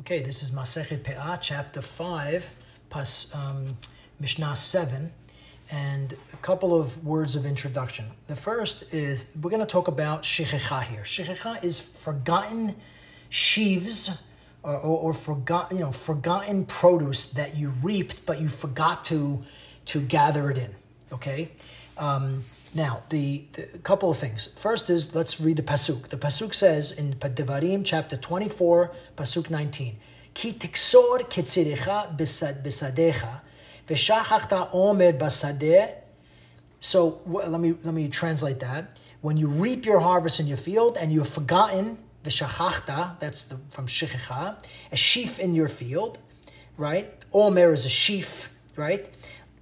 Okay, this is Masechet Pe'ah, chapter 5, pas, um, Mishnah 7, and a couple of words of introduction. The first is we're going to talk about shechecha here. Shechecha is forgotten sheaves or, or, or forgot, you know, forgotten produce that you reaped, but you forgot to, to gather it in. Okay? Um, now, the, the couple of things. First is let's read the pasuk. The pasuk says in Devarim chapter 24, pasuk 19, Ki tiksor kitzirecha besadecha, v'shachachta omer basadeh. So let me let me translate that. When you reap your harvest in your field and you've forgotten v'shachachta, that's the, from shichecha, a sheaf in your field, right? Omer is a sheaf, right?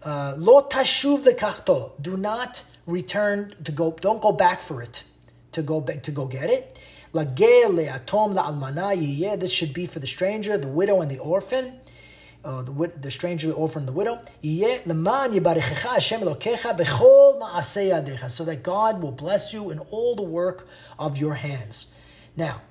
Uh, lo tashuv lekachto. Do not return to go. Don't go back for it to go back to go get it. This should be for the stranger, the widow, and the orphan. Uh, the, the stranger, the orphan, the widow. So that God will bless you in all the work of your hands. Now,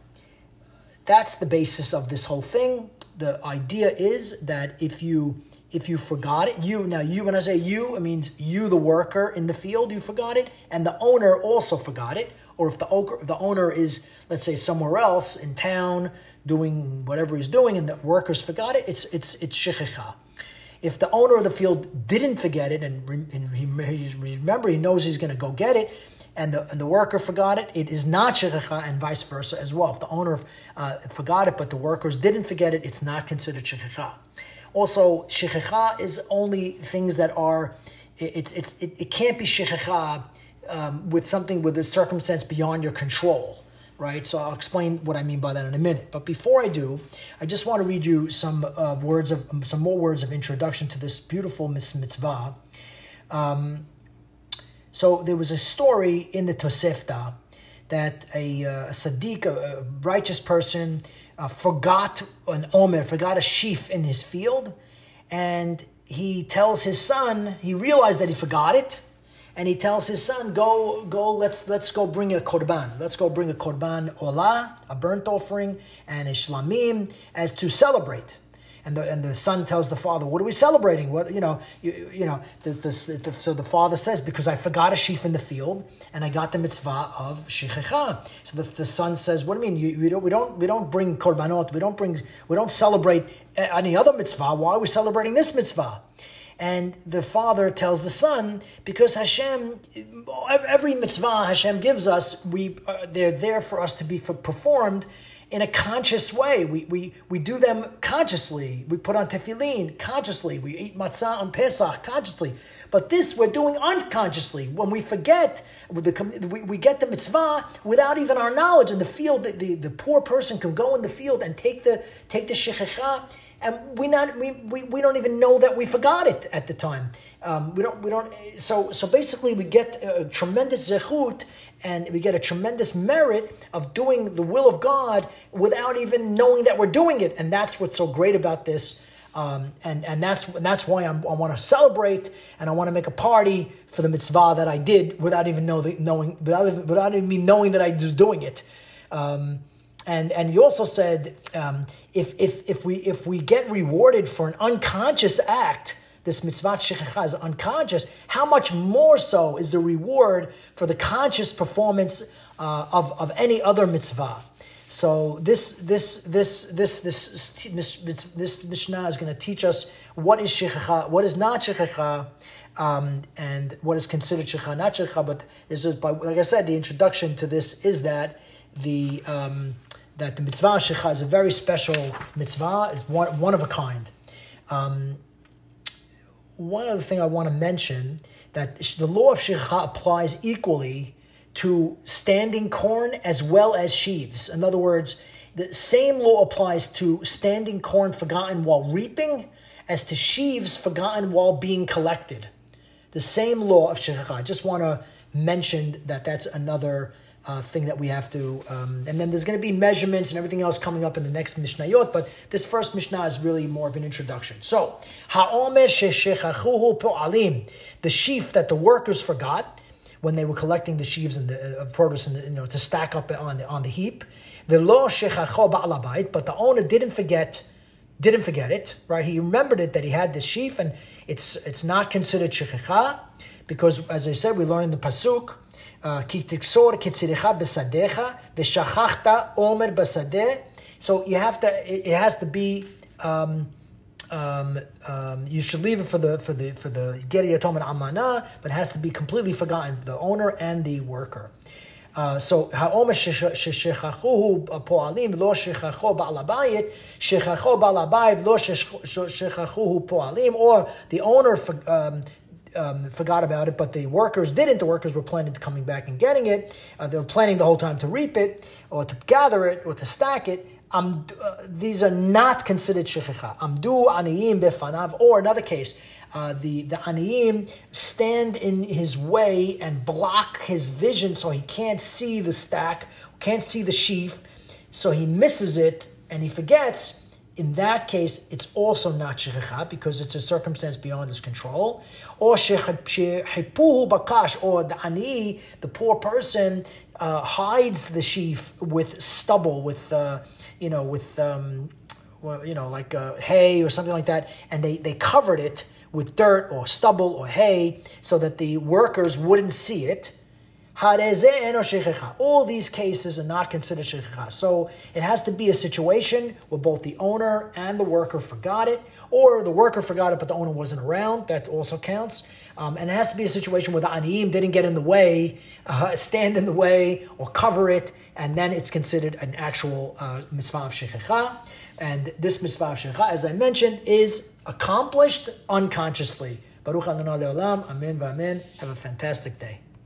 that's the basis of this whole thing. The idea is that if you if you forgot it, you now you when I say you, it means you the worker in the field, you forgot it, and the owner also forgot it. Or if the the owner is, let's say, somewhere else in town doing whatever he's doing, and the workers forgot it, it's it's it's shechecha. If the owner of the field didn't forget it, and, and he, remember he knows he's going to go get it, and the, and the worker forgot it, it is not shechecha, and vice versa as well. If the owner uh, forgot it, but the workers didn't forget it, it's not considered shechecha. Also, shechecha is only things that are, it's, it's, it, it can't be shechecha um, with something with a circumstance beyond your control, right? So I'll explain what I mean by that in a minute. But before I do, I just want to read you some uh, words of some more words of introduction to this beautiful mitzvah. Um, so there was a story in the Tosefta that a, uh, a a, a righteous person, uh, forgot an omer, forgot a sheaf in his field, and he tells his son, he realized that he forgot it, and he tells his son, "Go, go, let's let's go bring a korban. Let's go bring a korban olah, a burnt offering, and a shlamim, as to celebrate." And the, and the son tells the father, "What are we celebrating? What you know? You, you know." The, the, the, so the father says, "Because I forgot a sheaf in the field, and I got the mitzvah of shechecha." So the, the son says, "What do you mean? You, we don't we don't we don't bring korbanot. We don't bring we don't celebrate any other mitzvah. Why are we celebrating this mitzvah?" And the father tells the son, because Hashem, every mitzvah Hashem gives us, we uh, they're there for us to be performed in a conscious way. We, we, we do them consciously. We put on tefillin consciously. We eat matzah on Pesach consciously. But this we're doing unconsciously. When we forget, we, we get the mitzvah without even our knowledge. In the field, the, the, the poor person can go in the field and take the, take the shechecha and we not we, we, we don't even know that we forgot it at the time. Um, we don't we don't so so basically we get a tremendous zechut and we get a tremendous merit of doing the will of God without even knowing that we're doing it, and that's what's so great about this. Um, and and that's and that's why I'm, i want to celebrate and I want to make a party for the mitzvah that I did without even know the, knowing without without even knowing that I was doing it. Um, and and you also said um, if if if we if we get rewarded for an unconscious act, this mitzvah shechecha is unconscious. How much more so is the reward for the conscious performance uh, of of any other mitzvah? So this this this this this this, this, this mishnah is going to teach us what is shechecha, what is not shechecha. Um, and what is considered shecha, not shecha, but is by, like I said, the introduction to this is that the um, that the mitzvah shecha is a very special mitzvah, is one, one of a kind. Um, one other thing I want to mention that the law of shecha applies equally to standing corn as well as sheaves. In other words, the same law applies to standing corn forgotten while reaping as to sheaves forgotten while being collected. The same law of shecha. I just want to mention that that's another uh, thing that we have to, um, and then there's going to be measurements and everything else coming up in the next Mishnayot, but this first Mishnah is really more of an introduction. So, ha'omer po'alim, the sheaf that the workers forgot when they were collecting the sheaves and the uh, produce and the, you know to stack up on the on the heap. The lo shechacho but the owner didn't forget, didn't forget it, right? He remembered it that he had this sheaf, and it's it's not considered shechacha because, as I said, we learn in the pasuk. Uh, so you have to, it has to be, um, um, um, you should leave it for the, for the, for the Ger Yatom and Almana, but it has to be completely forgotten, the owner and the worker. Uh, so העומר ששכחוהו פועלים ולא שכחו בעל הבית, שכחו בעל הבית ולא שכחוהו פועלים, or the owner, for um, forgot about it, but the workers didn't. The workers were planning to coming back and getting it. Uh, they were planning the whole time to reap it, or to gather it, or to stack it. Uh, these are not considered shechicha. Amdu aniyim befanav, or another case, uh, the the aniyim stand in his way and block his vision, so he can't see the stack, can't see the sheaf, so he misses it and he forgets in that case, it's also not shechicha because it's a circumstance beyond his control. Or bakash, or the ani, the poor person, uh, hides the sheaf with stubble, with uh, you know, with um, well, you know, like uh, hay or something like that, and they they covered it with dirt or stubble or hay so that the workers wouldn't see it. All these cases are not considered shechicha. So it has to be a situation where both the owner and the worker forgot it, or the worker forgot it but the owner wasn't around. That also counts. Um, and it has to be a situation where the aniyim didn't get in the way, uh, stand in the way, or cover it, and then it's considered an actual uh, of shechicha. And this mitzvah of shechicha, as I mentioned, is accomplished unconsciously. Baruch Adonai Le'olam. Amen v'amen. Have a fantastic day.